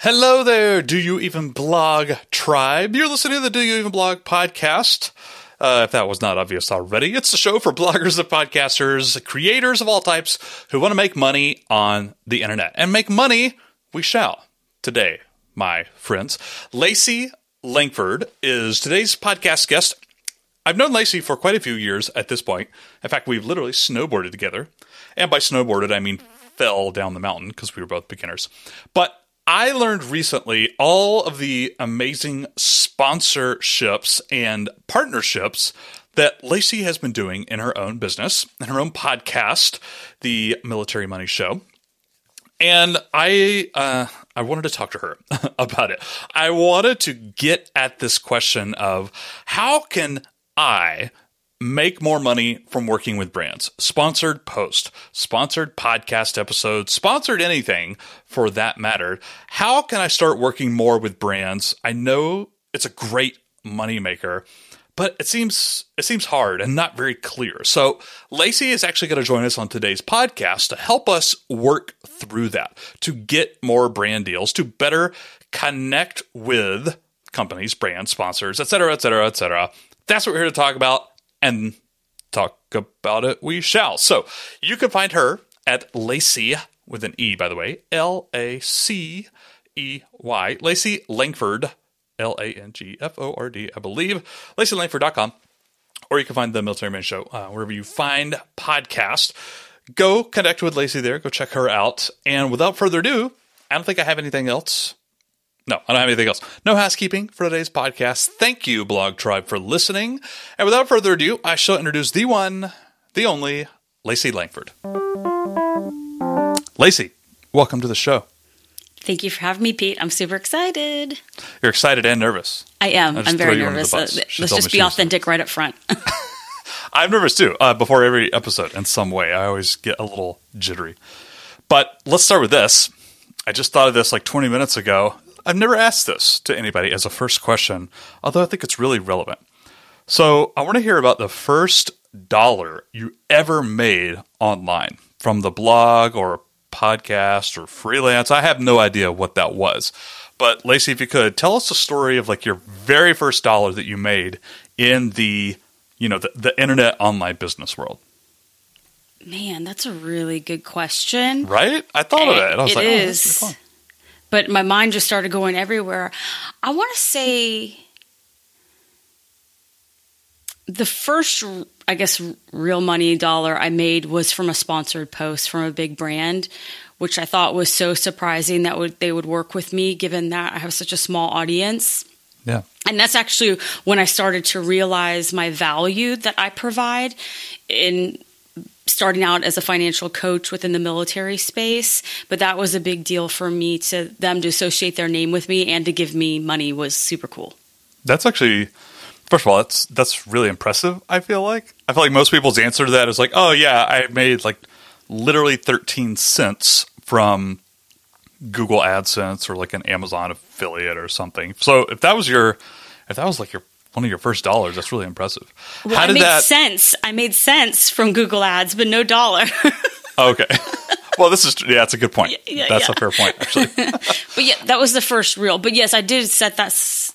Hello there, Do You Even Blog tribe? You're listening to the Do You Even Blog podcast. Uh, if that was not obvious already, it's a show for bloggers and podcasters, creators of all types who want to make money on the internet. And make money we shall today, my friends. Lacey Langford is today's podcast guest. I've known Lacey for quite a few years at this point. In fact, we've literally snowboarded together. And by snowboarded, I mean fell down the mountain because we were both beginners. But I learned recently all of the amazing sponsorships and partnerships that Lacey has been doing in her own business, in her own podcast, the Military Money Show. And I uh, I wanted to talk to her about it. I wanted to get at this question of how can I make more money from working with brands. Sponsored post, sponsored podcast episodes, sponsored anything for that matter. How can I start working more with brands? I know it's a great moneymaker, but it seems it seems hard and not very clear. So Lacey is actually going to join us on today's podcast to help us work through that, to get more brand deals, to better connect with companies, brands, sponsors, et cetera, et cetera, et cetera. That's what we're here to talk about and talk about it we shall. So you can find her at Lacey with an E, by the way, L A C E Y, Lacey Langford, L A N G F O R D, I believe, LaceyLangford.com. Or you can find the Military Money Show uh, wherever you find podcasts. Go connect with Lacey there. Go check her out. And without further ado, I don't think I have anything else no, I don't have anything else. No housekeeping for today's podcast. Thank you, Blog Tribe, for listening. And without further ado, I shall introduce the one, the only, Lacey Langford. Lacey, welcome to the show. Thank you for having me, Pete. I'm super excited. You're excited and nervous. I am. I'm very nervous. Uh, let's just be authentic right up front. I'm nervous too. Uh, before every episode, in some way, I always get a little jittery. But let's start with this. I just thought of this like 20 minutes ago. I've never asked this to anybody as a first question, although I think it's really relevant. So I want to hear about the first dollar you ever made online from the blog or podcast or freelance. I have no idea what that was. But Lacey, if you could tell us the story of like your very first dollar that you made in the, you know, the, the internet online business world. Man, that's a really good question. Right? I thought of it. I was it like, oh, is. Oh, but my mind just started going everywhere. I want to say the first, I guess, real money dollar I made was from a sponsored post from a big brand, which I thought was so surprising that would they would work with me, given that I have such a small audience. Yeah. And that's actually when I started to realize my value that I provide in starting out as a financial coach within the military space, but that was a big deal for me to them to associate their name with me and to give me money was super cool. That's actually first of all, that's that's really impressive, I feel like. I feel like most people's answer to that is like, "Oh yeah, I made like literally 13 cents from Google AdSense or like an Amazon affiliate or something." So, if that was your if that was like your one of your first dollars. That's really impressive. Well, How did I made that sense? I made cents from Google Ads, but no dollar. okay. Well, this is yeah, that's a good point. Yeah, yeah, that's yeah. a fair point, actually. but yeah, that was the first real. But yes, I did set that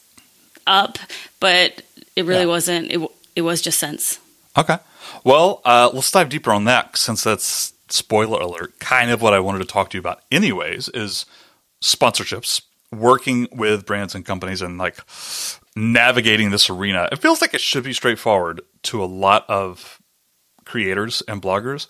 up, but it really wasn't. It it was just cents. Okay. Well, uh, let's dive deeper on that since that's spoiler alert. Kind of what I wanted to talk to you about, anyways, is sponsorships, working with brands and companies, and like navigating this arena. It feels like it should be straightforward to a lot of creators and bloggers,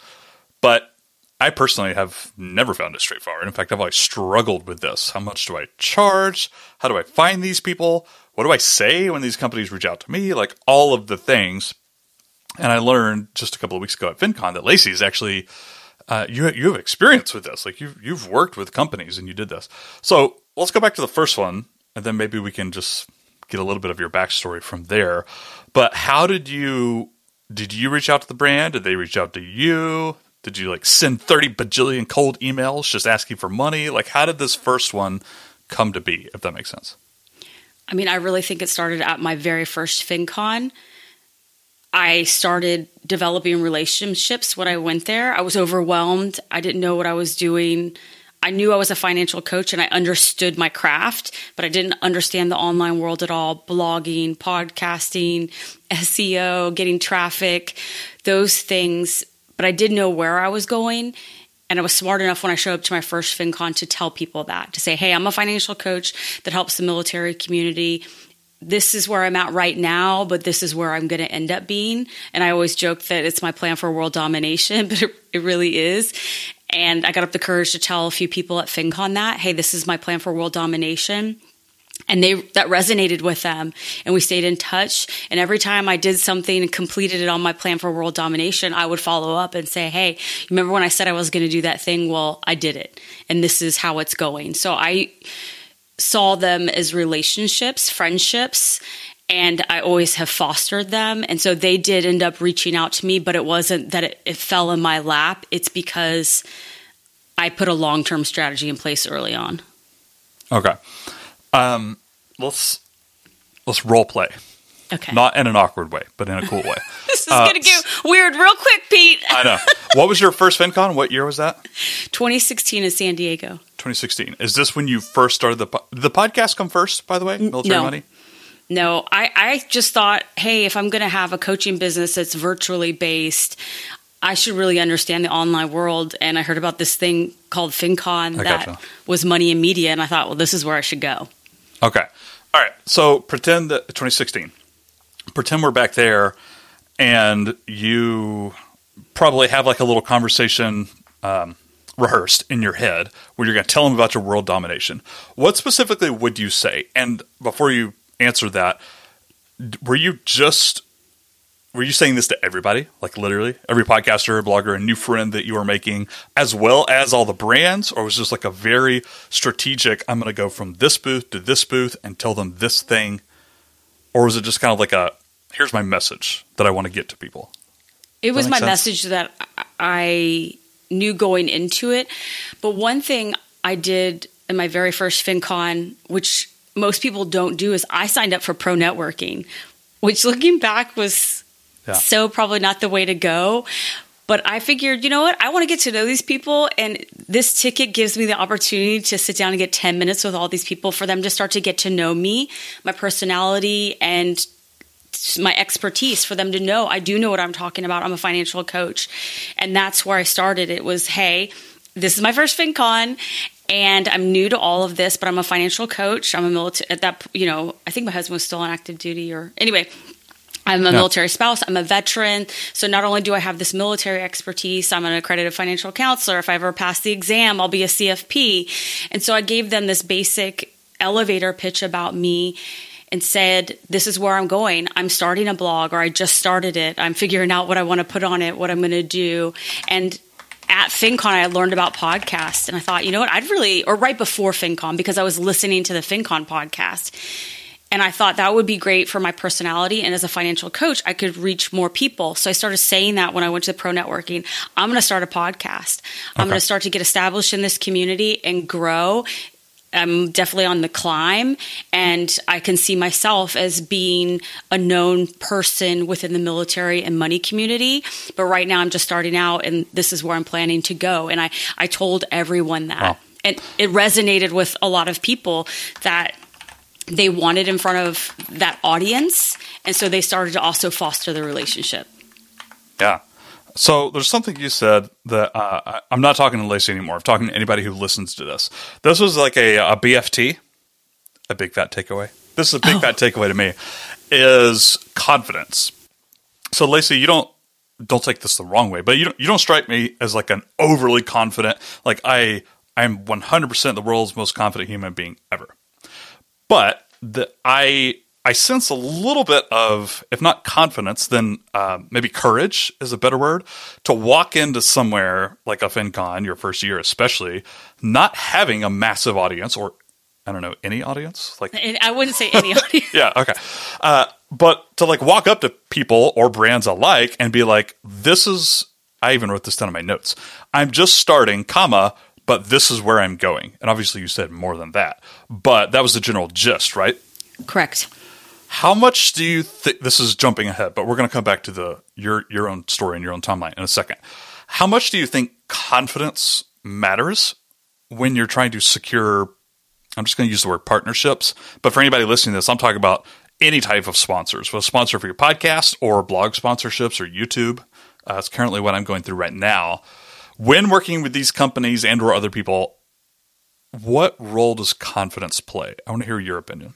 but I personally have never found it straightforward. In fact, I've always struggled with this. How much do I charge? How do I find these people? What do I say when these companies reach out to me? Like all of the things. And I learned just a couple of weeks ago at FinCon that Lacey is actually uh, you you have experience with this. Like you've you've worked with companies and you did this. So let's go back to the first one, and then maybe we can just get a little bit of your backstory from there. But how did you did you reach out to the brand? Did they reach out to you? Did you like send 30 bajillion cold emails just asking for money? Like how did this first one come to be, if that makes sense? I mean, I really think it started at my very first FinCon. I started developing relationships when I went there. I was overwhelmed. I didn't know what I was doing. I knew I was a financial coach and I understood my craft, but I didn't understand the online world at all blogging, podcasting, SEO, getting traffic, those things. But I did know where I was going. And I was smart enough when I showed up to my first FinCon to tell people that, to say, hey, I'm a financial coach that helps the military community this is where I'm at right now, but this is where I'm going to end up being. And I always joke that it's my plan for world domination, but it, it, really is. And I got up the courage to tell a few people at FinCon that, hey, this is my plan for world domination. And they that resonated with them, and we stayed in touch. And every time I did something and completed it on my plan for world domination, I would follow up and say, "Hey, remember when I said I was going to do that thing? Well, I did it, and this is how it's going." So I saw them as relationships, friendships, and I always have fostered them. And so they did end up reaching out to me, but it wasn't that it, it fell in my lap. It's because I put a long term strategy in place early on. Okay. Um, let's let's role play. Okay. Not in an awkward way, but in a cool way. this is uh, going to get weird real quick, Pete. I know. What was your first FinCon? What year was that? 2016 in San Diego. 2016. Is this when you first started the po- the podcast come first, by the way? Military no. Money? No, I, I just thought, hey, if I'm going to have a coaching business that's virtually based, I should really understand the online world. And I heard about this thing called FinCon I that gotcha. was money and media. And I thought, well, this is where I should go. Okay. All right. So pretend that 2016. Pretend we're back there and you probably have like a little conversation um, rehearsed in your head where you're going to tell them about your world domination. What specifically would you say? And before you answer that, were you just were you saying this to everybody? Like literally every podcaster blogger and new friend that you were making as well as all the brands? Or was this like a very strategic i'm going to go from this booth to this booth and tell them this thing or was it just kind of like a here's my message that i want to get to people it was my sense? message that i knew going into it. But one thing i did in my very first fincon which most people don't do is i signed up for pro networking which looking back was Yeah. so probably not the way to go. But I figured, you know what? I want to get to know these people, and this ticket gives me the opportunity to sit down and get 10 minutes with all these people for them to start to get to know me, my personality, and my expertise for them to know I do know what I'm talking about. I'm a financial coach. And that's where I started. It was, hey, this is my first FinCon and I'm new to all of this, but I'm a financial coach. I'm a military at that, you know, I think my husband was still on active duty or anyway, I'm a Yeah. military spouse. I'm a veteran. So not only do I have this military expertise, I'm an accredited financial counselor. If I ever pass the exam, I'll be a CFP. And so I gave them this basic elevator pitch about me and said, This is where I'm going. I'm starting a blog, or I just started it. I'm figuring out what I want to put on it, what I'm going to do. And at FinCon, I learned about podcasts, and I thought, you know what, I'd really, or right before FinCon, because I was listening to the FinCon podcast. And I thought that would be great for my personality. And as a financial coach, I could reach more people. So I started saying that when I went to the pro networking. I'm going to start a podcast. I'm Okay. going to start to get established in this community and grow. I'm definitely on the climb, and I can see myself as being a known person within the military and money community. But right now, I'm just starting out, and this is where I'm planning to go. And I, I told everyone that. Wow. And it resonated with a lot of people that they wanted in front of that audience. And so they started to also foster the relationship. Yeah. So there's something you said that uh, I- I'm not talking to Lacey anymore. I'm talking to anybody who listens to this. This was like a, a BFT, a big fat takeaway. This is a big fat takeaway to me is confidence. So Lacey, you don't don't take this the wrong way, but you don't you don't strike me as like an overly confident. Like I I'm 100 percent the world's most confident human being ever. But the I I sense a little bit of, if not confidence, then uh, maybe courage is a better word to walk into somewhere like a FinCon, your first year especially, not having a massive audience or I don't know any audience like I wouldn't say any audience. yeah, okay. Uh, but to like walk up to people or brands alike and be like, this is, I even wrote this down in my notes. I'm just starting, comma, but this is where I'm going. And obviously you said more than that, but that was the general gist, right? Correct. How much do you think this is jumping ahead, but we're going to come back to the your your own story and your own timeline in a second. How much do you think confidence matters when you're trying to secure, I'm just going to use the word partnerships, but for anybody listening to this, I'm talking about any type of sponsors, a sponsor for your podcast or blog sponsorships or YouTube. Uh, that's currently what I'm going through right now. When working with these companies and or other people, what role does confidence play? I want to hear your opinion.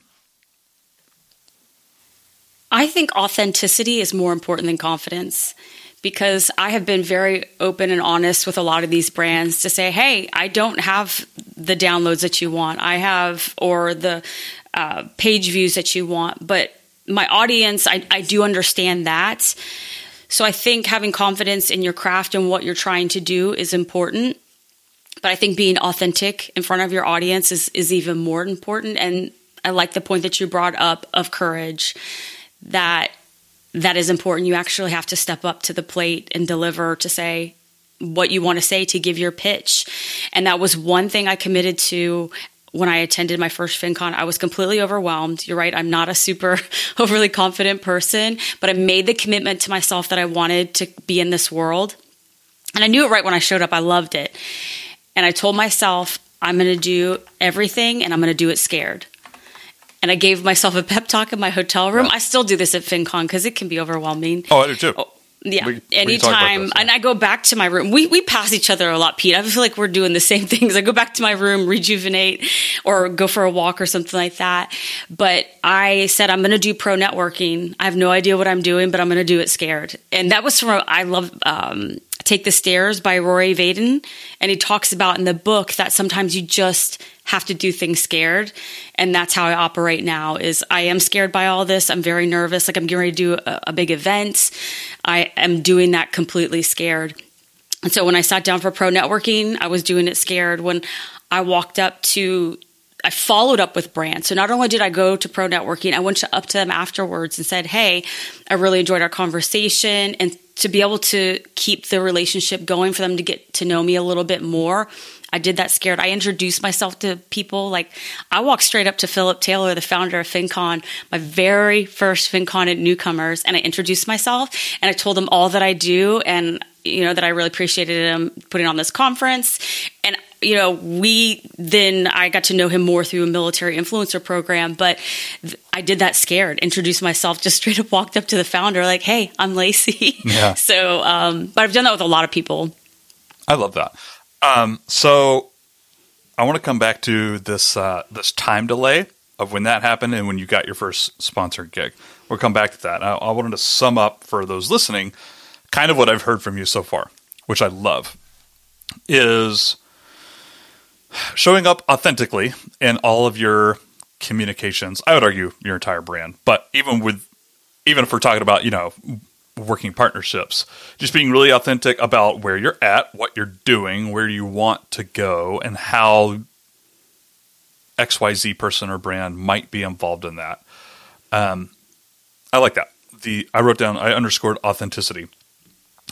I think authenticity is more important than confidence because I have been very open and honest with a lot of these brands to say, hey, I don't have the downloads that you want. I have, or the uh, page views that you want. But my audience, I, I do understand that. So I think having confidence in your craft and what you're trying to do is important. But I think being authentic in front of your audience is, is even more important. And I like the point that you brought up of courage that that is important. You actually have to step up to the plate and deliver to say what you want to say to give your pitch. And that was one thing I committed to when I attended my first FinCon, I was completely overwhelmed. You're right, I'm not a super overly confident person, but I made the commitment to myself that I wanted to be in this world. And I knew it right when I showed up. I loved it. And I told myself, I'm going to do everything and I'm going to do it scared. And I gave myself a pep talk in my hotel room. I still do this at FinCon because it can be overwhelming. Oh, I do too. Oh, yeah, we, anytime. We and I go back to my room. We we pass each other a lot, Pete. I feel like we're doing the same things. I go back to my room, rejuvenate, or go for a walk or something like that. But I said I'm going to do pro networking. I have no idea what I'm doing, but I'm going to do it scared. And that was from I love um, Take the Stairs by Rory Vaden. And he talks about in the book that sometimes you just have to do things scared. And that's how I operate now is I am scared by all this. I'm very nervous. Like I'm getting ready to do a, a big event. I am doing that completely scared. And so when I sat down for pro networking, I was doing it scared. When I walked up to I followed up with brands. So not only did I go to pro networking, I went to, up to them afterwards and said, Hey, I really enjoyed our conversation. And to be able to keep the relationship going for them to get to know me a little bit more. I did that scared. I introduced myself to people. Like I walked straight up to Philip Taylor, the founder of FinCon, my very first FinCon at newcomers, and I introduced myself and I told them all that I do and you know that I really appreciated him putting on this conference. And you know, we then I got to know him more through a military influencer program, but I did that scared, introduced myself, just straight up walked up to the founder, like, hey, I'm Lacey. Yeah. so, um, but I've done that with a lot of people. I love that. Um, so I want to come back to this, uh, this time delay of when that happened and when you got your first sponsored gig. We'll come back to that. I, I wanted to sum up for those listening kind of what I've heard from you so far, which I love, is showing up authentically in all of your communications. I would argue your entire brand, but even with even if we're talking about you know working partnerships, just being really authentic about where you're at, what you're doing, where you want to go, and how XYZ person or brand might be involved in that. Um, I like that. The I wrote down I underscored authenticity,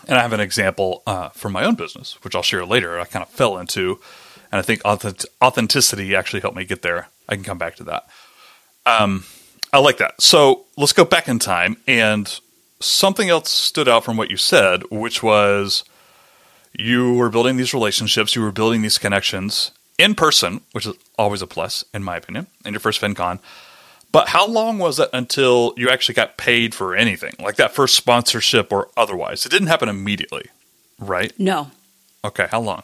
and I have an example uh, from my own business, which I'll share later. I kind of fell into and I think authenticity actually helped me get there. I can come back to that. Um, I like that. So let's go back in time, and something else stood out from what you said, which was you were building these relationships, you were building these connections in person, which is always a plus, in my opinion, in your first FinCon. But how long was it until you actually got paid for anything, like that first sponsorship or otherwise? It didn't happen immediately, right? No. Okay, how long?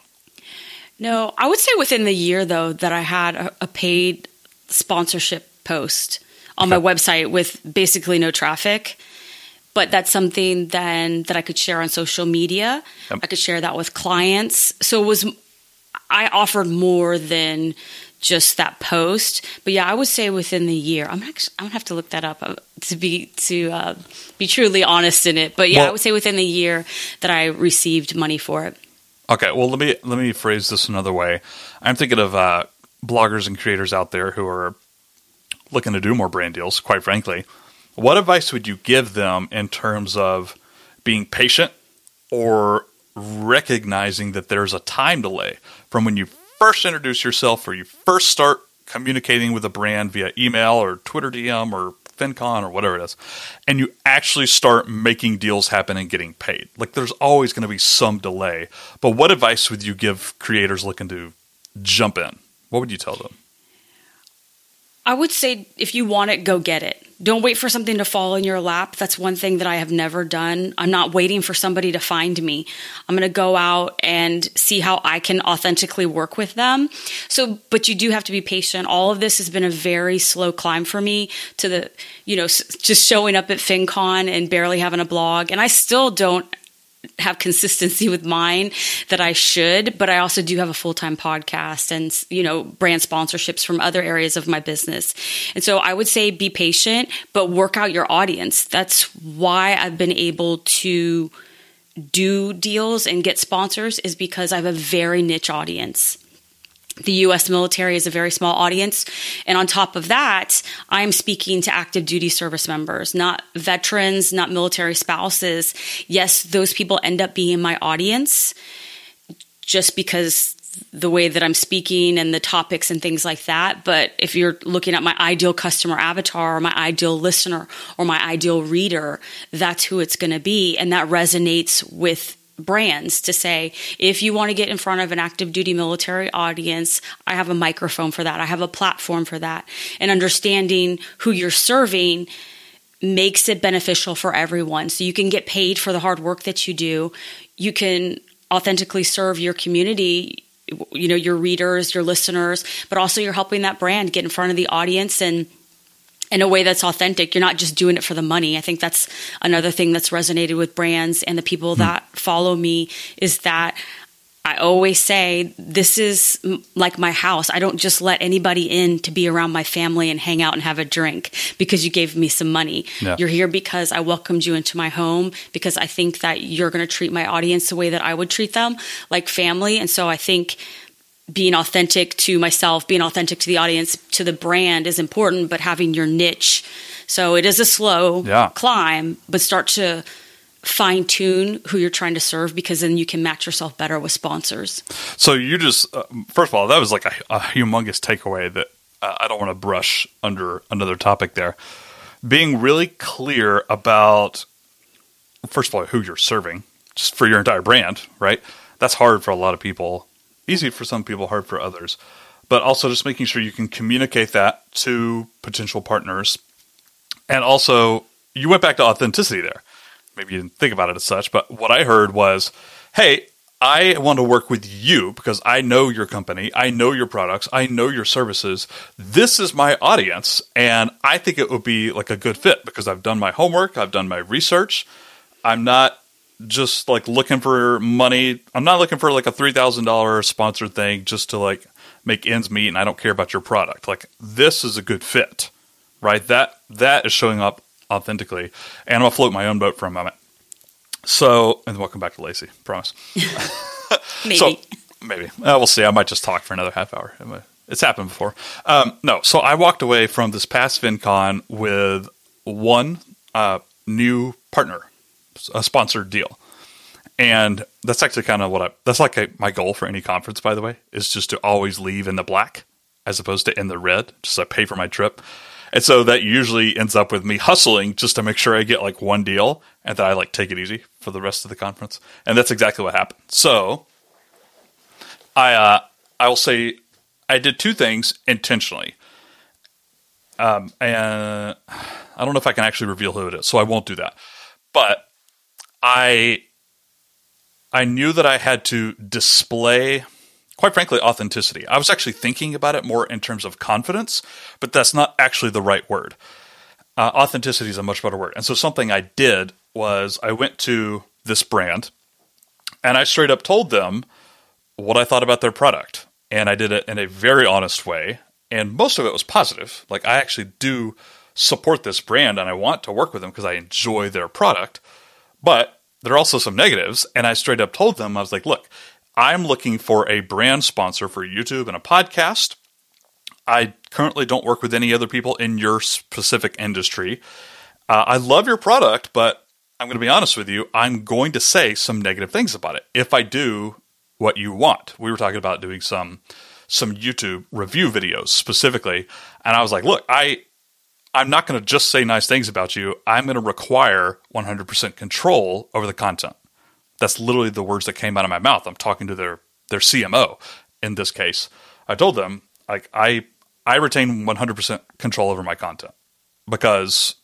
No, I would say within the year though that I had a, a paid sponsorship post on okay. my website with basically no traffic. But that's something then that I could share on social media. Yep. I could share that with clients. So it was I offered more than just that post. But yeah, I would say within the year. I'm actually I'm gonna have to look that up uh, to be to uh, be truly honest in it. But yeah, well, I would say within the year that I received money for it. Okay, well let me let me phrase this another way. I'm thinking of uh, bloggers and creators out there who are looking to do more brand deals. Quite frankly, what advice would you give them in terms of being patient or recognizing that there's a time delay from when you first introduce yourself or you first start communicating with a brand via email or Twitter DM or FinCon or whatever it is, and you actually start making deals happen and getting paid. Like there's always going to be some delay. But what advice would you give creators looking to jump in, what would you tell them? I would say if you want it, go get it. Don't wait for something to fall in your lap. That's one thing that I have never done. I'm not waiting for somebody to find me. I'm going to go out and see how I can authentically work with them. So, but you do have to be patient. All of this has been a very slow climb for me to the, you know, just showing up at FinCon and barely having a blog. And I still don't have consistency with mine that I should, but I also do have a full time podcast and, you know, brand sponsorships from other areas of my business. And so I would say be patient, but work out your audience. That's why I've been able to do deals and get sponsors is because I have a very niche audience the US military is a very small audience. And on top of that, I'm speaking to active duty service members, not veterans, not military spouses. Yes, those people end up being my audience just because the way that I'm speaking and the topics and things like that. But if you're looking at my ideal customer avatar or my ideal listener or my ideal reader, that's who it's going to be. And that resonates with brands to say, if you want to get in front of an active duty military audience, I have a microphone for that. I have a platform for that. And understanding who you're serving makes it beneficial for everyone. So you can get paid for the hard work that you do. You can authentically serve your community, you know, your readers, your listeners, but also you're helping that brand get in front of the audience and in a way that's authentic. You're not just doing it for the money. I think that's another thing that's resonated with brands and the people hmm. that follow me is that I always say this is like my house. I don't just let anybody in to be around my family and hang out and have a drink because you gave me some money. Yeah. You're here because I welcomed you into my home because I think that you're going to treat my audience the way that I would treat them, like family. And so I think being authentic to myself, being authentic to the audience, to the brand is important, but having your niche. So it is a slow yeah. climb, but start to fine tune who you're trying to serve because then you can match yourself better with sponsors. So you just, uh, first of all, that was like a, a humongous takeaway that uh, I don't want to brush under another topic there. Being really clear about, first of all, who you're serving, just for your entire brand, right? That's hard for a lot of people easy for some people, hard for others. But also just making sure you can communicate that to potential partners. And also, you went back to authenticity there. Maybe you didn't think about it as such, but what I heard was, hey, I want to work with you because I know your company, I know your products, I know your services. This is my audience, and I think it would be like a good fit because I've done my homework, I've done my research. I'm not just like looking for money. I'm not looking for like a three thousand dollar sponsored thing just to like make ends meet, and I don't care about your product. Like this is a good fit, right? That that is showing up authentically, and I'm gonna float my own boat for a moment. So, and welcome back to Lacey. Promise. maybe. So, maybe uh, we'll see. I might just talk for another half hour. It's happened before. Um, no, so I walked away from this past FinCon with one uh, new partner a sponsored deal. And that's actually kind of what I, that's like a, my goal for any conference, by the way, is just to always leave in the black as opposed to in the red, just to pay for my trip. And so that usually ends up with me hustling just to make sure I get like one deal and that I like take it easy for the rest of the conference. And that's exactly what happened. So I, uh, I will say I did two things intentionally. Um, and I don't know if I can actually reveal who it is, so I won't do that. But I I knew that I had to display quite frankly authenticity. I was actually thinking about it more in terms of confidence, but that's not actually the right word. Uh, authenticity is a much better word. And so something I did was I went to this brand and I straight up told them what I thought about their product. And I did it in a very honest way. And most of it was positive. Like, I actually do support this brand and I want to work with them because I enjoy their product. But there are also some negatives. And I straight up told them, I was like, look, I'm looking for a brand sponsor for YouTube and a podcast. I currently don't work with any other people in your specific industry. Uh, I love your product, but I'm going to be honest with you. I'm going to say some negative things about it if I do what you want. We were talking about doing some some YouTube review videos specifically, and I was like, look, I I'm not going to just say nice things about you. I'm going to require 100% control over the content. That's literally the words that came out of my mouth. I'm talking to their their CMO, in this case, I told them like I I retain 100% control over my content because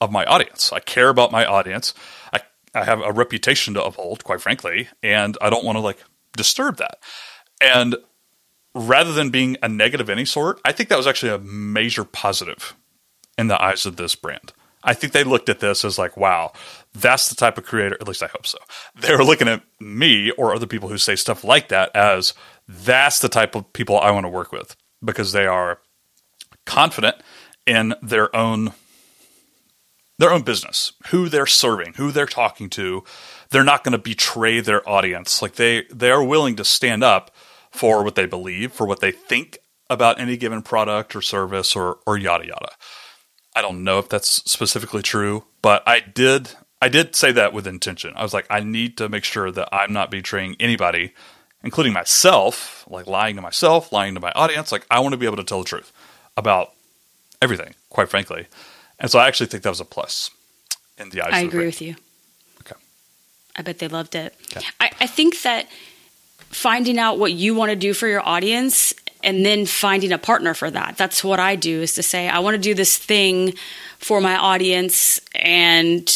of my audience. I care about my audience. I I have a reputation to uphold, quite frankly, and I don't want to like disturb that. And rather than being a negative any sort, I think that was actually a major positive in the eyes of this brand. I think they looked at this as like, wow, that's the type of creator, at least I hope so. They were looking at me or other people who say stuff like that as that's the type of people I want to work with because they are confident in their own their own business, who they're serving, who they're talking to. They're not going to betray their audience. Like they they are willing to stand up for what they believe, for what they think about any given product or service or or yada yada. I don't know if that's specifically true, but I did I did say that with intention. I was like I need to make sure that I'm not betraying anybody, including myself, like lying to myself, lying to my audience. Like I want to be able to tell the truth about everything, quite frankly. And so I actually think that was a plus in the eyes I of the agree with you. Okay. I bet they loved it. Okay. I, I think that finding out what you want to do for your audience and then finding a partner for that. That's what I do is to say, I want to do this thing for my audience and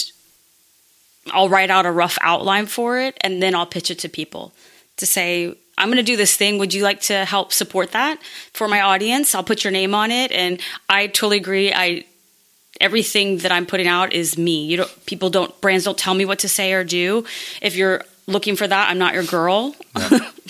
I'll write out a rough outline for it and then I'll pitch it to people to say, I'm going to do this thing. Would you like to help support that for my audience? I'll put your name on it. And I totally agree. I, everything that I'm putting out is me. You don't, people don't, brands don't tell me what to say or do. If you're looking for that, I'm not your girl.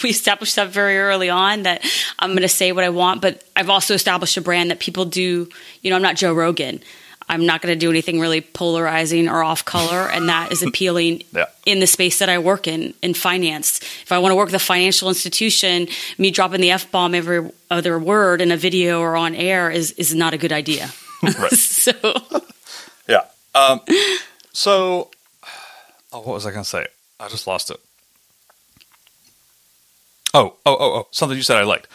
We established that very early on that I'm going to say what I want, but I've also established a brand that people do, you know, I'm not Joe Rogan. I'm not going to do anything really polarizing or off color, and that is appealing Yeah. in the space that I work in, in finance. If I want to work with a financial institution, me dropping the F bomb every other word in a video or on air is, is not a good idea. Right. so, Yeah. Um, so, oh, what was I going to say? I just lost it. Oh, oh, oh, oh, something you said I liked.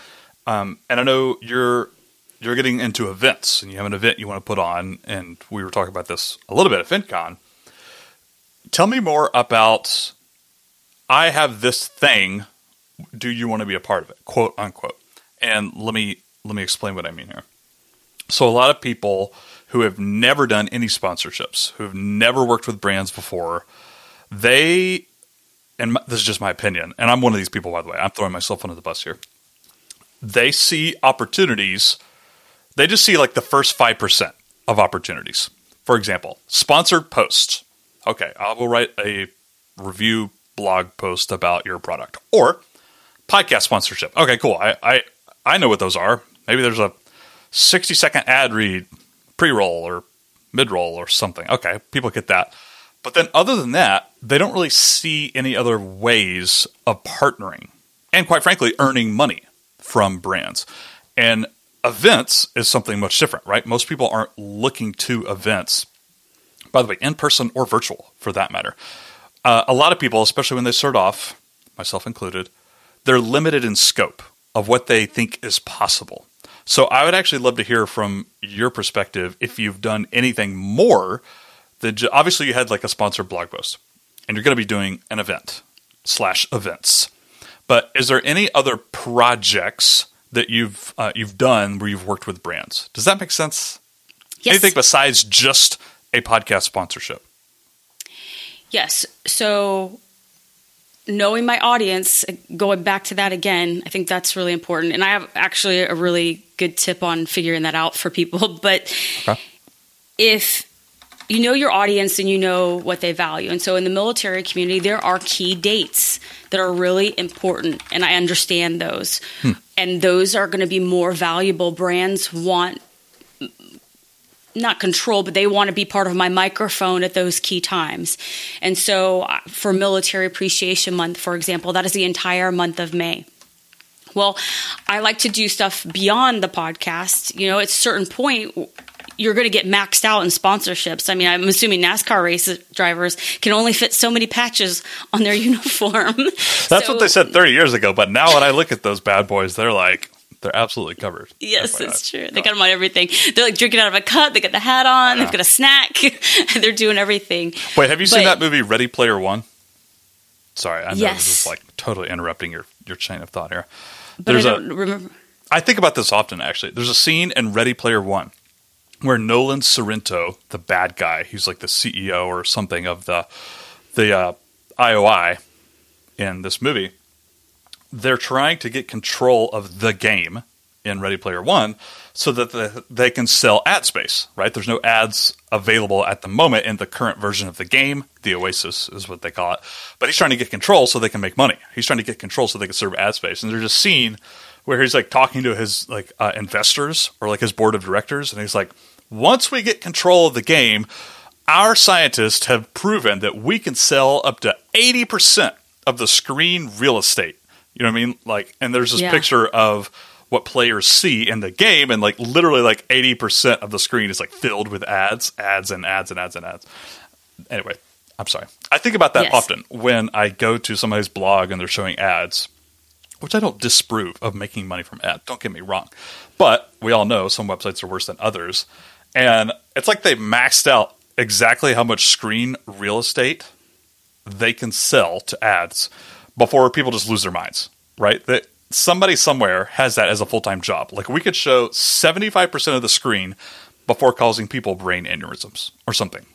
Um, and I know you're you're getting into events, and you have an event you want to put on, and we were talking about this a little bit at FinCon. Tell me more about. I have this thing. Do you want to be a part of it? Quote unquote. And let me let me explain what I mean here. So a lot of people who have never done any sponsorships, who have never worked with brands before, they and my, this is just my opinion, and I'm one of these people by the way. I'm throwing myself under the bus here. They see opportunities. They just see like the first five percent of opportunities. For example, sponsored posts. Okay, I will write a review blog post about your product or podcast sponsorship. Okay, cool. I I, I know what those are. Maybe there's a 60 second ad read, pre roll or mid roll or something. Okay, people get that. But then, other than that, they don't really see any other ways of partnering and, quite frankly, earning money from brands. And events is something much different, right? Most people aren't looking to events, by the way, in person or virtual for that matter. Uh, a lot of people, especially when they start off, myself included, they're limited in scope of what they think is possible. So I would actually love to hear from your perspective if you've done anything more ju- obviously you had like a sponsored blog post, and you're going to be doing an event slash events. But is there any other projects that you've uh, you've done where you've worked with brands? Does that make sense? yes. Anything besides just a podcast sponsorship? Yes. So knowing my audience, going back to that again, I think that's really important. And I have actually a really good tip on figuring that out for people. But Okay. if you know your audience and you know what they value. And so in the military community, there are key dates that are really important, and I understand those. And those are going to be more valuable. Brands want not control, but they want to be part of my microphone at those key times. And so uh, for Military Appreciation Month, for example, that is the entire month of May. Well, I like to do stuff beyond the podcast. You know, at a certain point, you're going to get maxed out in sponsorships. I mean, I'm assuming NASCAR race drivers can only fit so many patches on their uniform. That's what they said 30 years ago. But now when I look at those bad boys, they're like they're absolutely covered. Yes, it's true. They got them on everything. They're like drinking out of a cup. They got the hat on. They've got a snack. They're doing everything. Wait, have you seen that movie Ready Player One? Sorry, I know Yes. this is like totally interrupting your, your chain of thought here. but There's I a- don't remember. I think about this often, actually. There's a scene in Ready Player One where Nolan Sorrento, the bad guy, he's like the CEO or something of the the uh, IOI in this movie. They're trying to get control of the game in Ready Player One so that the, they can sell ad space. Right? There's no ads available at the moment in the current version of the game. The Oasis is what they call it. But he's trying to get control so they can make money. He's trying to get control so they can serve ad space. And there's a scene where he's like talking to his like uh, investors or like his board of directors, and he's like, once we get control of the game, our scientists have proven that we can sell up to eighty percent of the screen real estate. You know what I mean? Like, and there's this Yeah. picture of what players see in the game, and like literally like eighty percent of the screen is like filled with ads, ads, and ads, and ads, and ads. Anyway, I'm sorry. I think about that Yes. often when I go to somebody's blog and they're showing ads which I don't disprove of making money from ads. Don't get me wrong, but we all know some websites are worse than others, and it's like they maxed out exactly how much screen real estate they can sell to ads before people just lose their minds. Right? That somebody somewhere has that as a full time job. Like we could show seventy five percent of the screen before causing people brain aneurysms or something.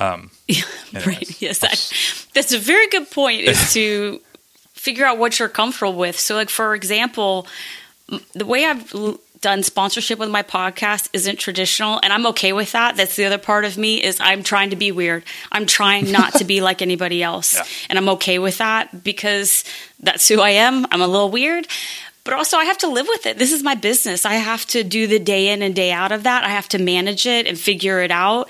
Um. Right. Yes, that, that's a very good point. Is to figure out what you're comfortable with. So, like for example, the way I've l- done sponsorship with my podcast isn't traditional, and I'm okay with that. That's the other part of me is I'm trying to be weird. I'm trying not to be like anybody else, Yeah. and I'm okay with that because that's who I am. I'm a little weird. But also, I have to live with it. This is my business. I have to do the day in and day out of that. I have to manage it and figure it out.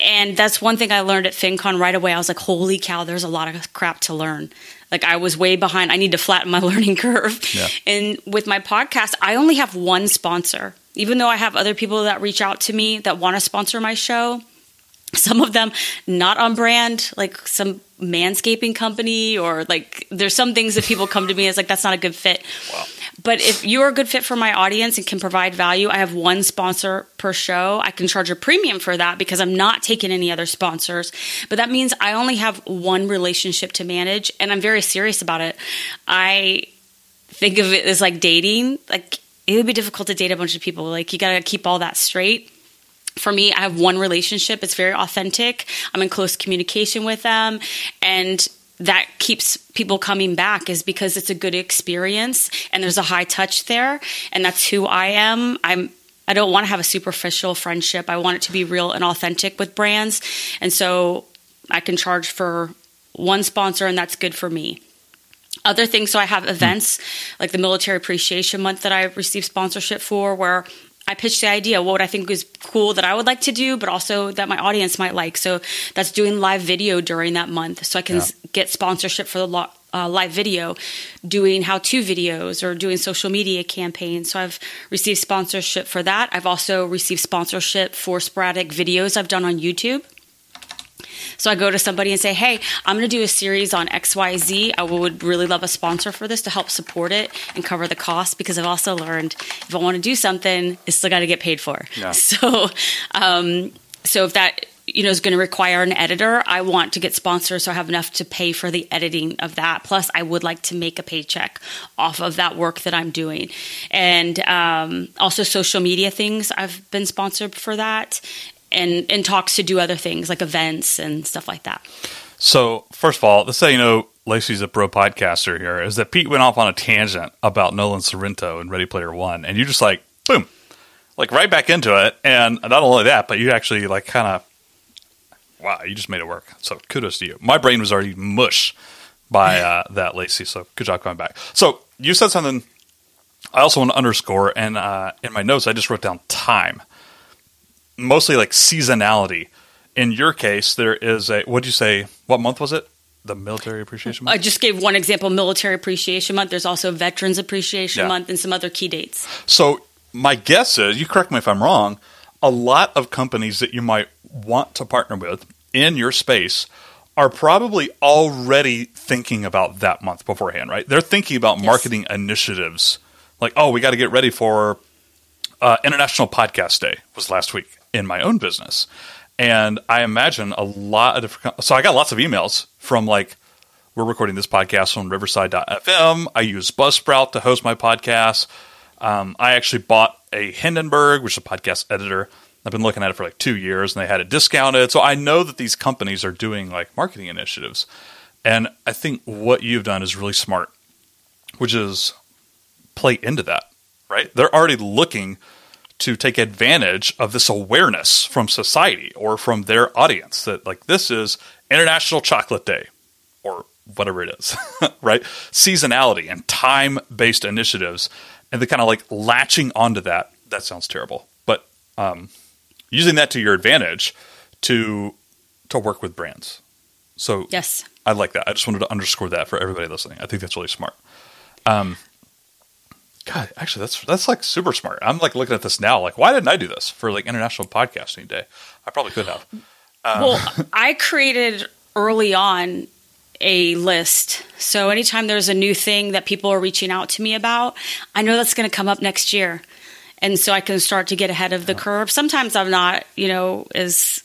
And that's one thing I learned at FinCon right away. I was like, holy cow, there's a lot of crap to learn. Like I was way behind. I need to flatten my learning curve. Yeah. And with my podcast, I only have one sponsor. Even though I have other people that reach out to me that want to sponsor my show, some of them not on brand, like some manscaping company, or like there's some things that people come to me as like that's not a good fit. Wow. But if you're a good fit for my audience and can provide value, I have one sponsor per show. I can charge a premium for that because I'm not taking any other sponsors. But that means I only have one relationship to manage, and I'm very serious about it. I think of it as like dating. Like it would be difficult to date a bunch of people. Like you got to keep all that straight for me, I have one relationship. It's very authentic. I'm in close communication with them. And that keeps people coming back is because it's a good experience and there's a high touch there. And that's who I am. I'm I don't want to have a superficial friendship. I want it to be real and authentic with brands. And so I can charge for one sponsor and that's good for me other things so i have events like the military appreciation month that i received sponsorship for where i pitched the idea what i think is cool that i would like to do but also that my audience might like. So that's doing live video during that month. So i can Yeah. get sponsorship for the lo- uh, live video doing how-to videos or doing social media campaigns. So i've received sponsorship for that. I've also received sponsorship for sporadic videos i've done on youtube so I go to somebody and say, "Hey, I'm going to do a series on XYZ. I would really love a sponsor for this to help support it and cover the cost because I've also learned if I want to do something, it's still got to get paid for. Yeah. So, um, so if that you know is going to require an editor, I want to get sponsors so I have enough to pay for the editing of that. Plus, I would like to make a paycheck off of that work that I'm doing, and um, also social media things. I've been sponsored for that. And, and talks to do other things like events and stuff like that. So, first of all, let's say you know Lacey's a pro podcaster here. Is that Pete went off on a tangent about Nolan Sorrento and Ready Player One, and you just like boom, like right back into it. And not only that, but you actually like kind of wow, you just made it work. So kudos to you. My brain was already mush by uh, that, Lacey. So good job coming back. So you said something. I also want to underscore, and uh, in my notes, I just wrote down time, mostly like seasonality. In your case, there is a what would you say? What month was it? The military appreciation month. I just gave one example Military Appreciation Month. There's also Veterans Appreciation Yeah. Month and some other key dates. So my guess is, you correct me if I'm wrong, a lot of companies that you might want to partner with in your space are probably already thinking about that month beforehand, right? They're thinking about Yes. marketing initiatives like, oh, we got to get ready for uh, International Podcast Day was last week in my own business. And I imagine a lot of different. So I got lots of emails from like we're recording this podcast on Riverside.fm. I use Buzzsprout to host my podcast. Um, I actually bought a Hindenburg, which is a podcast editor. I've been looking at it for like two years, and they had it discounted. So I know that these companies are doing like marketing initiatives, and I think what you've done is really smart, which is play into that. Right? They're already looking to take advantage of this awareness from society or from their audience that like this is International Chocolate Day or whatever it is, right? Seasonality and time based initiatives and the kind of like latching onto that. That sounds terrible, but um, using that to your advantage to to work with brands. So yes, I like that. I just wanted to underscore that for everybody listening. I think that's really smart. Um, God, actually, that's that's like super smart. I'm like looking at this now, like, why didn't I do this for like International Podcasting Day? I probably could have. Um, well, I created early on a list. So anytime there's a new thing that people are reaching out to me about, I know that's going to come up next year. And so I can start to get ahead of the curve. Sometimes I'm not, you know, as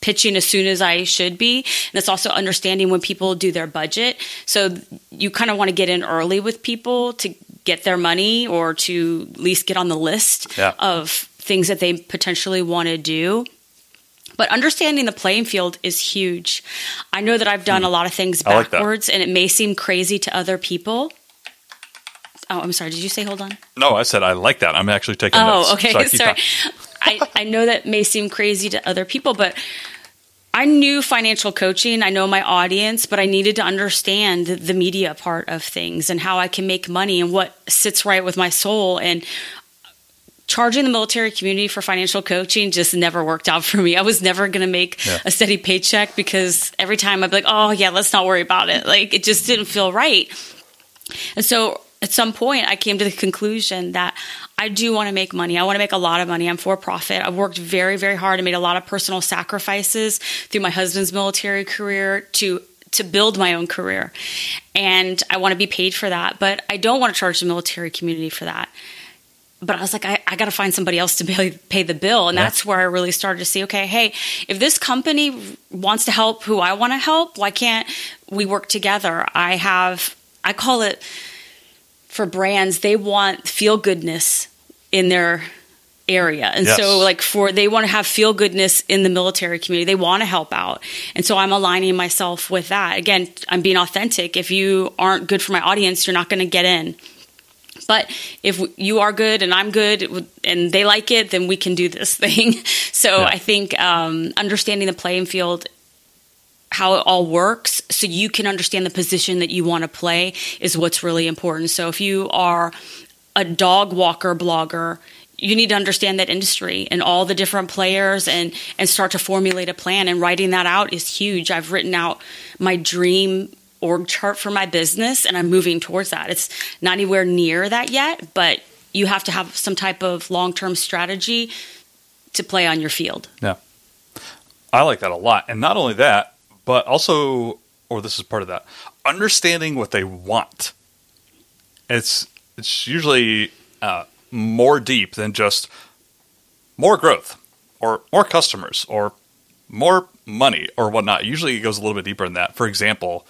pitching as soon as I should be. And it's also understanding when people do their budget. So you kind of want to get in early with people to get their money or to at least get on the list yeah. of things that they potentially want to do. But understanding the playing field is huge. I know that I've done hmm. a lot of things backwards, like and it may seem crazy to other people. Oh, I'm sorry. Did you say hold on? No, I said I like that. I'm actually taking oh, notes. okay. So sorry. I, I know that may seem crazy to other people, but I knew financial coaching. I know my audience, but I needed to understand the media part of things and how I can make money and what sits right with my soul. And charging the military community for financial coaching just never worked out for me. I was never going to make yeah. a steady paycheck because every time I'd be like, oh, yeah, let's not worry about it. Like, it just didn't feel right. And so at some point, I came to the conclusion that I do want to make money. I want to make a lot of money. I'm for profit. I've worked very, very hard and made a lot of personal sacrifices through my husband's military career to to build my own career. And I want to be paid for that, but I don't want to charge the military community for that but I was like, I, I got to find somebody else to pay, pay the bill. And yeah. that's where I really started to see, okay, hey, if this company wants to help who I want to help, why can't we work together? I have, I call it for brands, they want feel goodness in their area. And yes. so like for they want to have feel goodness in the military community. They want to help out. And so I'm aligning myself with that. Again, I'm being authentic. If you aren't good for my audience, you're not going to get in. But if you are good and I'm good and they like it, then we can do this thing. So yeah. I think um, understanding the playing field, how it all works, so you can understand the position that you want to play is what's really important. So if you are a dog walker blogger, you need to understand that industry and all the different players and and start to formulate a plan and writing that out is huge. I've written out my dream org chart for my business and I'm moving towards that. It's not anywhere near that yet, but you have to have some type of long term strategy to play on your field. Yeah. I like that a lot. And not only that, but also, or this is part of that, understanding what they want. It's it's usually uh, more deep than just more growth or more customers or more money or whatnot. Usually it goes a little bit deeper than that. For example,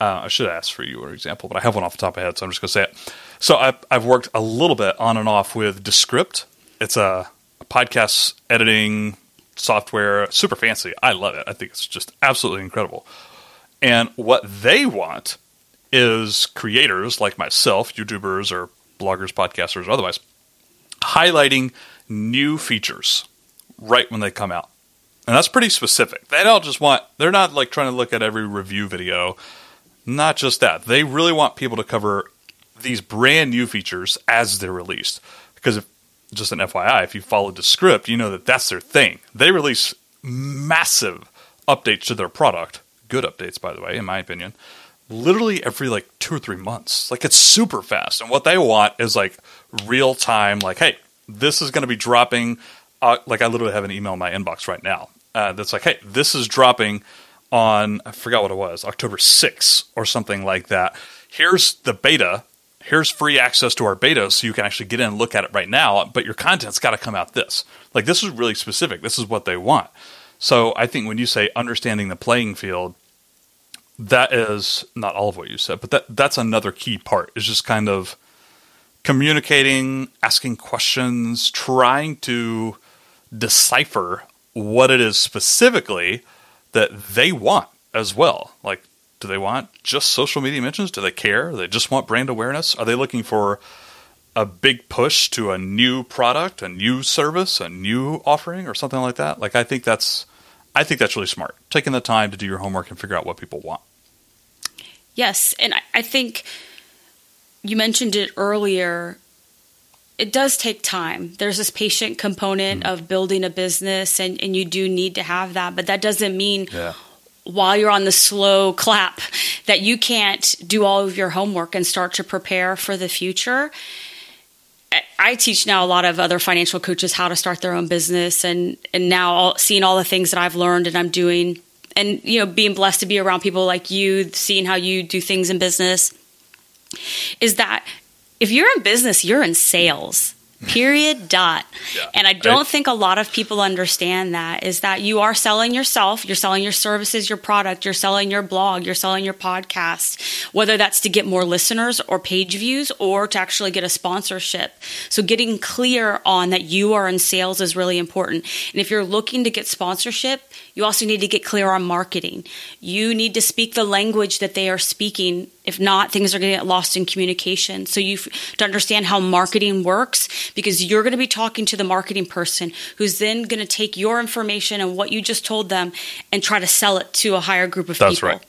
uh, I should ask for you an example, but I have one off the top of my head, so I'm just going to say it. So I've, I've, worked a little bit on and off with Descript. It's a, a podcast editing software, super fancy. I love it. I think it's just absolutely incredible. And what they want is creators like myself, YouTubers or bloggers, podcasters, or otherwise, highlighting new features right when they come out. And that's pretty specific. They don't just want, they're not like trying to look at every review video not just that, they really want people to cover these brand new features as they're released. Because if, just an FYI, if you followed Descript, you know that that's their thing. They release massive updates to their product, good updates, by the way, in my opinion, literally every like two or three months. Like it's super fast. And what they want is like real time, like, hey, this is going to be dropping. Uh, like I literally have an email in my inbox right now uh, that's like, hey, this is dropping on I forgot what it was, October 6th or something like that. Here's the beta. Here's free access to our beta so you can actually get in and look at it right now, but your content's got to come out this. Like this is really specific. This is what they want. So I think when you say understanding the playing field, that is not all of what you said, but that that's another key part. Is just kind of communicating, asking questions, trying to decipher what it is specifically that they want as well. Like, do they want just social media mentions? Do they care? Do they just want brand awareness? Are they looking for a big push to a new product, a new service, a new offering, or something like that? Like, I think that's I think that's really smart. Taking the time to do your homework and figure out what people want. Yes, and I, I think you mentioned it earlier. It does take time. There's this patient component mm-hmm. of building a business, and, and you do need to have that. But that doesn't mean yeah. While you're on the slow clap that you can't do all of your homework and start to prepare for the future. I teach now a lot of other financial coaches how to start their own business, and and now all, seeing all the things that I've learned and I'm doing, and you know being blessed to be around people like you, seeing how you do things in business is that if you're in business, you're in sales. Period. Dot. Yeah, and I don't right. think a lot of people understand that is that you are selling yourself, you're selling your services, your product, you're selling your blog, you're selling your podcast, whether that's to get more listeners or page views or to actually get a sponsorship. So getting clear on that you are in sales is really important. And if you're looking to get sponsorship, you also need to get clear on marketing. You need to speak the language that they are speaking. If not, things are going to get lost in communication. So you to understand how marketing works because you're going to be talking to the marketing person who's then going to take your information and what you just told them and try to sell it to a higher group of That's people. Right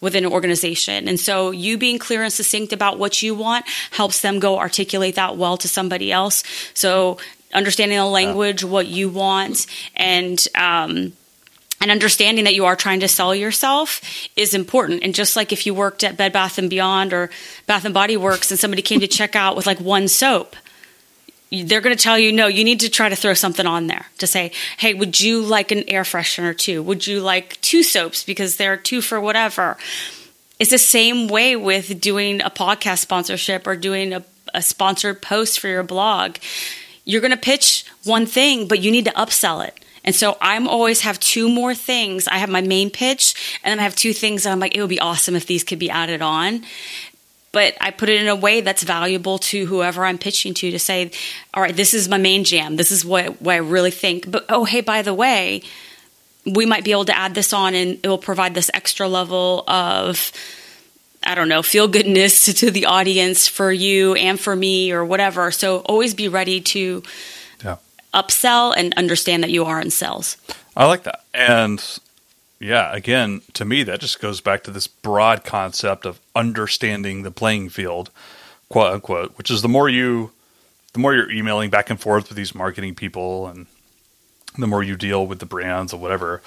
within an organization. And so you being clear and succinct about what you want helps them go articulate that well to somebody else. So understanding the language, what you want, and um, and understanding that you are trying to sell yourself is important. And just like if you worked at Bed Bath and Beyond or Bath and Body Works and somebody came to check out with like one soap, they're going to tell you no you need to try to throw something on there to say hey would you like an air freshener too? Would you like two soaps because they're two for whatever it's the same way with doing a podcast sponsorship or doing a, a sponsored post for your blog. You're going to pitch one thing but you need to upsell it and so I'm always have two more things. I have my main pitch and then I have two things I'm like, it would be awesome if these could be added on. But I put it in a way that's valuable to whoever I'm pitching to to say, all right, this is my main jam. This is what, what I really think. But oh, hey, by the way, we might be able to add this on and it will provide this extra level of I don't know, feel goodness to, to, the audience for you and for me or whatever. So always be ready to upsell and understand that you are in sales. I like that. And yeah, again, to me, that just goes back to this broad concept of understanding the playing field, quote unquote, which is the more you, the more you're emailing back and forth with these marketing people and the more you deal with the brands or whatever,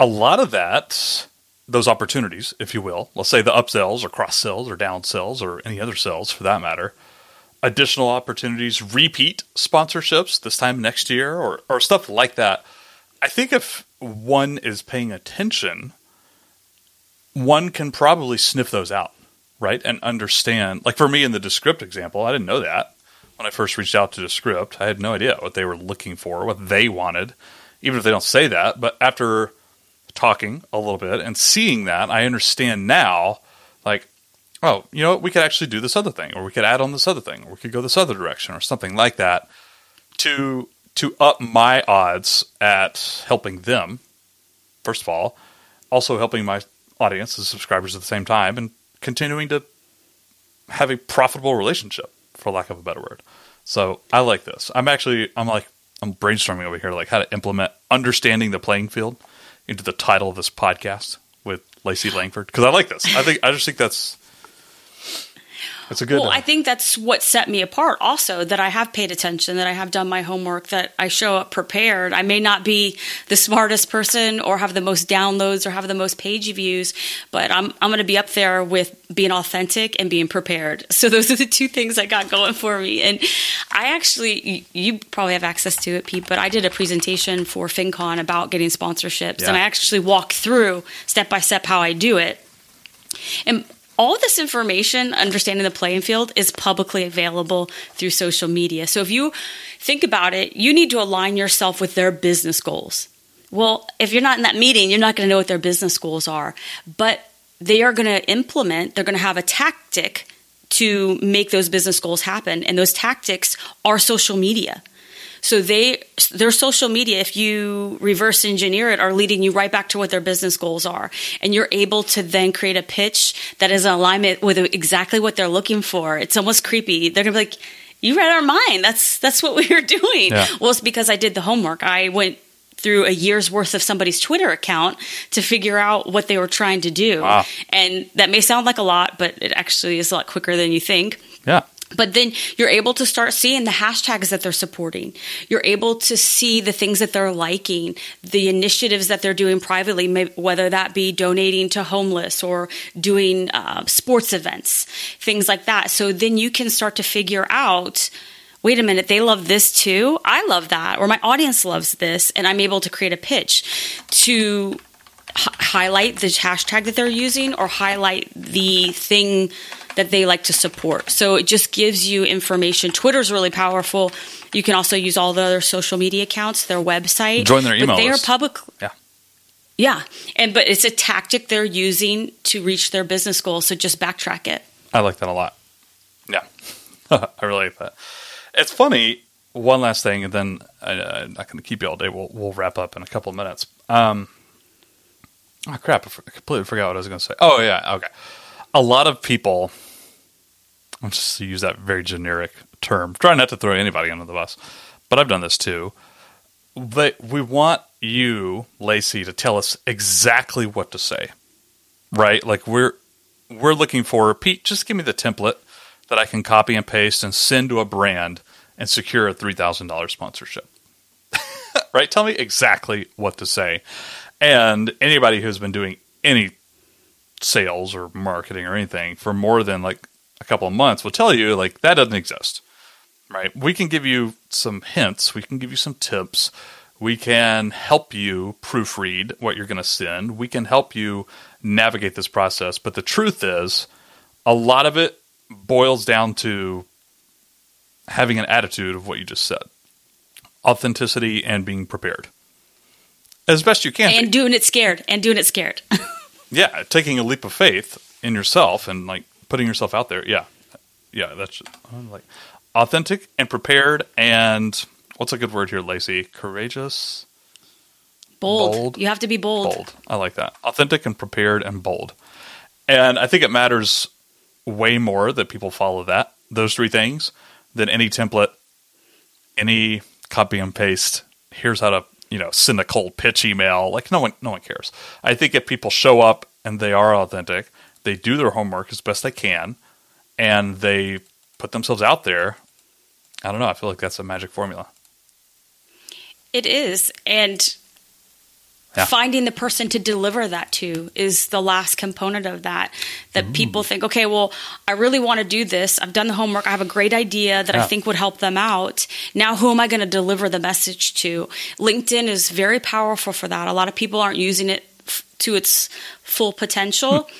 a lot of that, those opportunities, if you will, let's say the upsells or cross sells or down sells or any other sells for that matter, additional opportunities, repeat sponsorships this time next year, or, or stuff like that. I think if one is paying attention, one can probably sniff those out, right? And understand. Like for me in the Descript example, I didn't know that when I first reached out to Descript. I had no idea what they were looking for, what they wanted, even if they don't say that. But after talking a little bit and seeing that, I understand now, like, oh, you know what, we could actually do this other thing, or we could add on this other thing, or we could go this other direction, or something like that to to up my odds at helping them. First of all, also helping my audience, the subscribers at the same time, and continuing to have a profitable relationship, for lack of a better word. So I like this. I'm actually I'm like I'm brainstorming over here, like how to implement understanding the playing field into the title of this podcast with Lacey Langford because I like this. I think I just think that's that's a good. Well, I think that's what set me apart. Also, that I have paid attention, that I have done my homework, that I show up prepared. I may not be the smartest person, or have the most downloads, or have the most page views, but I'm I'm going to be up there with being authentic and being prepared. So those are the two things I got going for me. And I actually, you probably have access to it, Pete, but I did a presentation for FinCon about getting sponsorships, yeah. and I actually walked through step by step how I do it. And all of this information, understanding the playing field, is publicly available through social media. So if you think about it, you need to align yourself with their business goals. Well, if you're not in that meeting, you're not going to know what their business goals are. But they are going to implement, they're going to have a tactic to make those business goals happen. And those tactics are social media. So they their social media, if you reverse engineer it, are leading you right back to what their business goals are, and you're able to then create a pitch that is in alignment with exactly what they're looking for. It's almost creepy. They're gonna be like, "You read our mind. That's that's what we were doing." Yeah. Well, it's because I did the homework. I went through a year's worth of somebody's Twitter account to figure out what they were trying to do. Wow. And that may sound like a lot, but it actually is a lot quicker than you think. Yeah. But then you're able to start seeing the hashtags that they're supporting. You're able to see the things that they're liking, the initiatives that they're doing privately, whether that be donating to homeless or doing uh, sports events, things like that. So then you can start to figure out wait a minute, they love this too. I love that. Or my audience loves this. And I'm able to create a pitch to h- highlight the hashtag that they're using or highlight the thing that they like to support. So it just gives you information. Twitter's really powerful. You can also use all the other social media accounts, their website. Join their email But they list. are public. Yeah. Yeah. And but it's a tactic they're using to reach their business goals. So just backtrack it. I like that a lot. Yeah. I really like that. It's funny. One last thing, and then I, I'm not going to keep you all day. We'll, we'll wrap up in a couple of minutes. Um, oh, crap. I completely forgot what I was going to say. Oh, yeah. Okay. A lot of people, I'm just use that very generic term, try not to throw anybody under the bus, but I've done this too. They, we want you, Lacey, to tell us exactly what to say, right? Like we're we're looking for Pete. Just give me the template that I can copy and paste and send to a brand and secure a three thousand dollars sponsorship. right? Tell me exactly what to say. And anybody who's been doing any sales or marketing or anything for more than like a couple of months will tell you like that doesn't exist. Right? We can give you some hints, we can give you some tips. We can help you proofread what you're going to send. We can help you navigate this process, but the truth is a lot of it boils down to having an attitude of what you just said. Authenticity and being prepared. As best you can. be. And doing it scared. And doing it scared. yeah, taking a leap of faith in yourself and like putting yourself out there. Yeah, yeah, that's I'm like authentic and prepared and what's a good word here, Lacey? Courageous, bold. Bold. You have to be bold. bold. I like that. Authentic and prepared and bold. And I think it matters way more that people follow that those three things than any template, any copy and paste. Here's how to you know send a cold pitch email. Like no one no one cares. I think if people show up and they are authentic, they do their homework as best they can, and they put themselves out there. I don't know. I feel like that's a magic formula. It is. And Yeah. finding the person to deliver that to is the last component of that. That people think, okay, well, I really want to do this. I've done the homework. I have a great idea that Yeah. I think would help them out. Now, who am I going to deliver the message to? LinkedIn is very powerful for that. A lot of people aren't using it f- to its full potential. Hmm.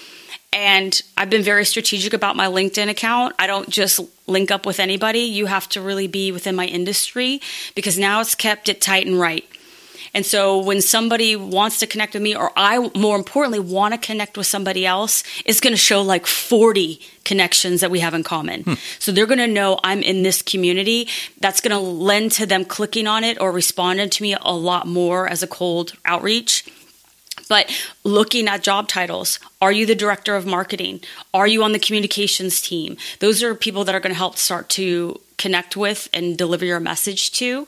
And I've been very strategic about my LinkedIn account. I don't just link up with anybody. You have to really be within my industry because now it's kept it tight and right. And so when somebody wants to connect with me, or I more importantly want to connect with somebody else, it's going to show like 40 connections that we have in common. Hmm. So they're going to know I'm in this community. That's going to lend to them clicking on it or responding to me a lot more as a cold outreach. But looking at job titles, are you the director of marketing? Are you on the communications team? Those are people that are going to help start to connect with and deliver your message to.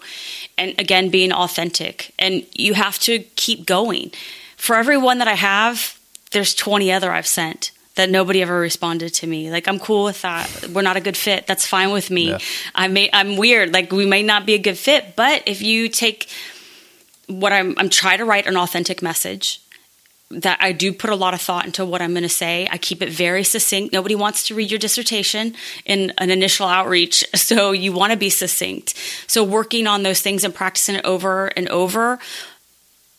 And again, being authentic. And you have to keep going. For every one that I have, there's 20 other I've sent that nobody ever responded to me. Like I'm cool with that. We're not a good fit. That's fine with me. Yeah. I may I'm weird. Like we may not be a good fit, but if you take what I'm I'm trying to write an authentic message that I do put a lot of thought into what I'm going to say. I keep it very succinct. Nobody wants to read your dissertation in an initial outreach, so you want to be succinct. So working on those things and practicing it over and over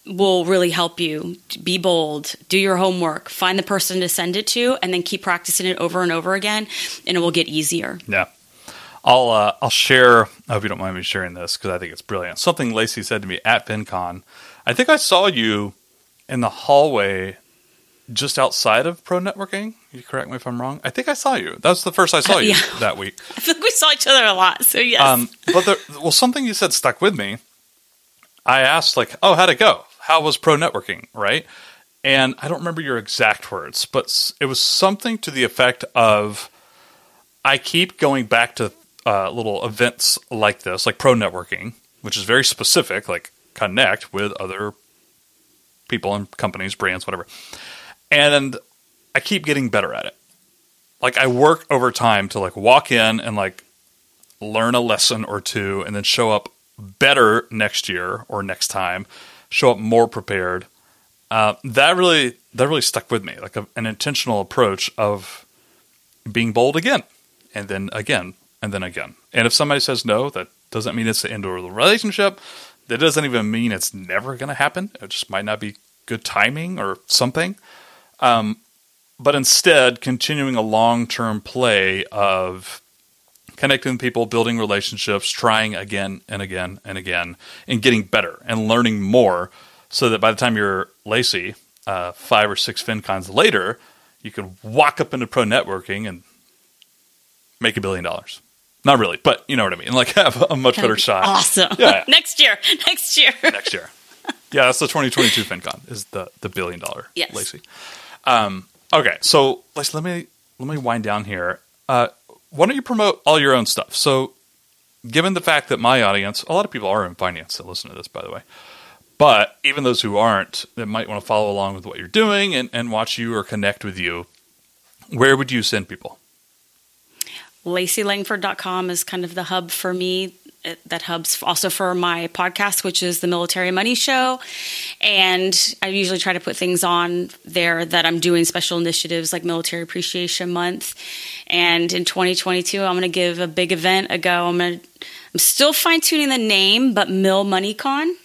will really help you. Be bold, do your homework, find the person to send it to, and then keep practicing it over and over again, and it will get easier. Yeah. I'll uh, I'll share. I hope you don't mind me sharing this because I think it's brilliant. Something Lacey said to me at FinCon. I think I saw you in the hallway just outside of pro networking. You correct me if I'm wrong. I think I saw you. That's the first I saw Uh, you that week. I feel like we saw each other a lot. So yes. Um, but there, well, something you said stuck with me. I asked like, "Oh, how'd it go? How was pro networking?" Right, and I don't remember your exact words, but it was something to the effect of, "I keep going back to uh, little events like this, like pro networking, which is very specific, like connect with other people and companies, brands, whatever, and I keep getting better at it. Like I work over time to like walk in and like learn a lesson or two and then show up better next year or next time show up more prepared. Uh, that really that really stuck with me like a, an intentional approach of being bold again and then again and then again. And if somebody says no that doesn't mean it's the end of the relationship that doesn't even mean it's never going to happen it just might not be good timing or something um, but instead continuing a long-term play of connecting people, building relationships, trying again and again and again, and getting better and learning more so that by the time you're Lacey, uh, five or six FinCons later, you can walk up into pro networking and make a billion dollars. Not really, but you know what I mean. Like have a much better shot awesome. Yeah. next year. Next year. next year. Yeah, that's the 2022 FinCon is the the billion dollar Yes. Lacey. Um, okay, so Lacey, let me let me wind down here. Uh, why don't you promote all your own stuff? So, given the fact that my audience, a lot of people are in finance that listen to this, by the way, but even those who aren't, that might want to follow along with what you're doing and, and watch you or connect with you, where would you send people? LaceyLangford.com is kind of the hub for me. It- That hub's also for my podcast, which is the Military Money Show. And I usually try to put things on there that I'm doing special initiatives like Military Appreciation Month. And in 2022, I'm going to give a big event a go. I'm going to, I'm still fine tuning the name, but Mill Money Con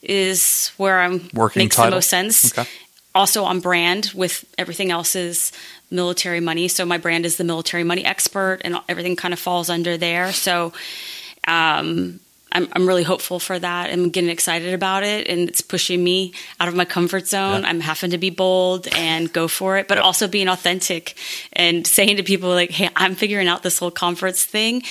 is where I'm Working makes title? the most sense Okay. also on brand with everything else is military money. So my brand is the military money expert, and everything kind of falls under there. So um, I'm, I'm really hopeful for that. I'm getting excited about it, and it's pushing me out of my comfort zone. Yeah. I'm having to be bold and go for it, but Yep. also being authentic and saying to people like, "Hey, I'm figuring out this whole conference thing,"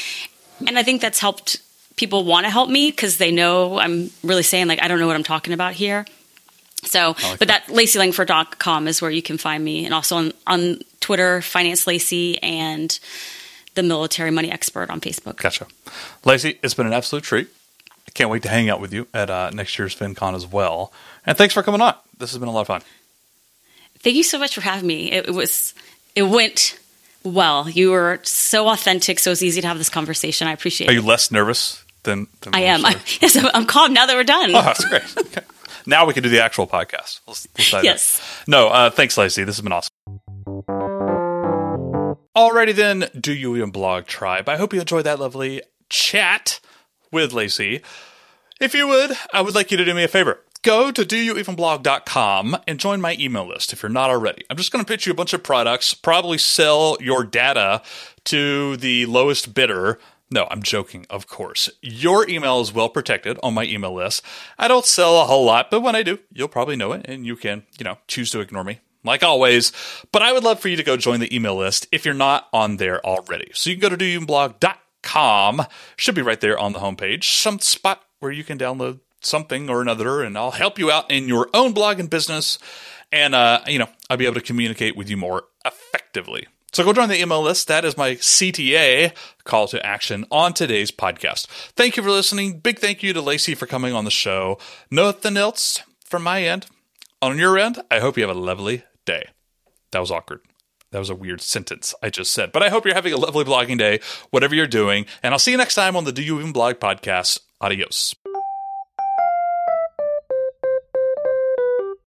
and I think that's helped people want to help me because they know I'm really saying like, "I don't know what I'm talking about here." So, like but that laceylangford.com is where you can find me, and also on, on Twitter, Finance Lacey, and the Military Money Expert on Facebook. Gotcha. Lacey, it's been an absolute treat. I can't wait to hang out with you at uh, next year's FinCon as well. And thanks for coming on. This has been a lot of fun. Thank you so much for having me. It, it was, it went well. You were so authentic, so it's easy to have this conversation. I appreciate Are it. Are you less nervous than, than I am. I, yes, I'm- I'm calm now that we're done. Oh, that's great. Okay. Now we can do the actual podcast. Let's, let's in. Yes. No, uh, thanks, Lacey. This has been awesome. Alrighty then, do you even blog tribe? I hope you enjoyed that lovely chat with Lacey. If you would, I would like you to do me a favor. Go to doyouevenblog.com and join my email list if you're not already. I'm just going to pitch you a bunch of products, probably sell your data to the lowest bidder. No, I'm joking, of course. Your email is well protected on my email list. I don't sell a whole lot, but when I do, you'll probably know it and you can, you know, choose to ignore me like always. But I would love for you to go join the email list if you're not on there already. So you can go to doyouevenblog.com. Should be right there on the homepage. Some spot where you can download something or another, and I'll help you out in your own blog and business. And, uh, you know, I'll be able to communicate with you more effectively. So go join the email list. That is my CTA call to action on today's podcast. Thank you for listening. Big thank you to Lacey for coming on the show. Nothing else from my end. On your end, I hope you have a lovely day. That was awkward. That was a weird sentence I just said. But I hope you're having a lovely blogging day, whatever you're doing. And I'll see you next time on the Do You Even Blog podcast. Adios.